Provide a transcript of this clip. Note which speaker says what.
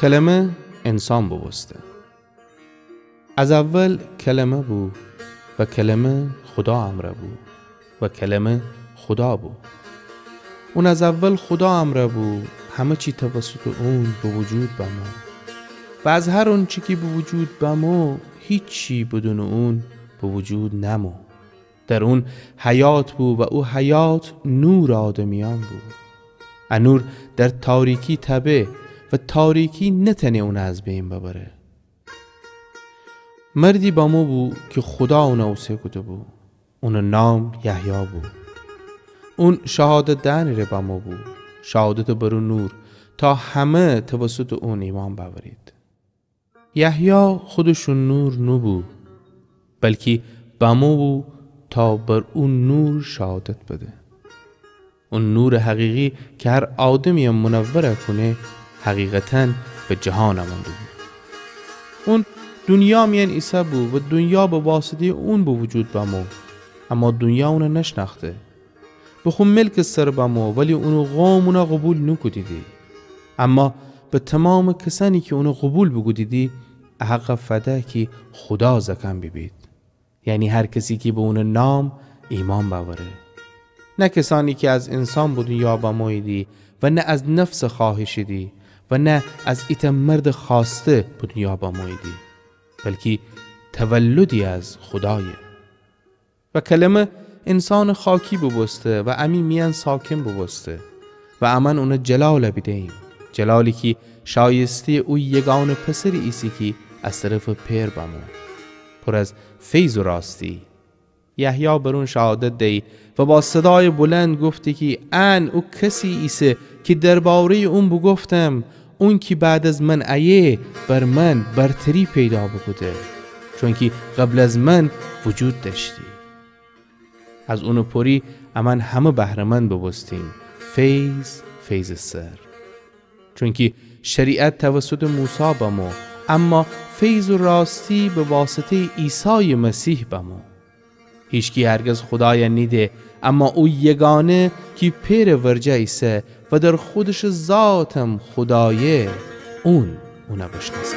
Speaker 1: کلمه انسان بوسته. از اول کلمه بود و کلمه خدا امره بود و کلمه خدا بود اون از اول خدا امره بود همه چی توسط اون به وجود بما و. از هر اون چی که به وجود بمو هیچی بدون اون به وجود نمو در اون حیات بود و او حیات نور آدمیان بود نور در تاریکی تبه و تاریکی نتنه اون از بین ببره. مردی با ما بود که خدا اون اوسه کده بود اون نام یحیی بود اون شهادت دنیره با ما بود شهادت برو نور. تا همه توسط اون ایمان ببرید. یحیی خودشون نور نو بود بلکه با ما بود تا بر اون نور شهادت بده. اون نور حقیقی که هر آدمی منوره کنه حقیقتا به جهان آمده بود. اون دنیا میان ایسا بود و دنیا به واسطه اون به وجود بمو اما دنیا اونو نشناخته. بخون ملک سر بمو ولی اونو قوم اونو قبول نکدیدی. اما به تمام کسانی که اونو قبول بگودیدی حق فده که خدا زکن ببید. یعنی هر کسی که به اون نام ایمان باوره. نه کسانی که از انسان بودن یا بمویدی و نه از نفس خواهشیدی. و نه از ایت مرد خواسته به دنیا با مایدی بلکه تولدی از خدایه و کلمه انسان خاکی ببسته و امی میان ساکن ببسته و امن اون جلال بدهیم جلالی که شایسته او یگان پسر ایسی که از طرف پیر بمو پر از فیض و راستی. یحیی بر اون شهادت دی و با صدای بلند گفتی که ان او کسی ایسه که درباره اون بگفتم اون که بعد از من ایه بر من برتری پیدا بکده چون که قبل از من وجود داشتی. از اونو پری امان همه بهرمند ببستیم. فیض فیض سر. چون که شریعت توسط موسی بمو اما فیض و راستی به واسطه عیسی مسیح بمو هیچکی هرگز خدای نیده اما او یگانه که پرورجه ایسه و در خودش ذاتم خدایه اون اونا بشناسه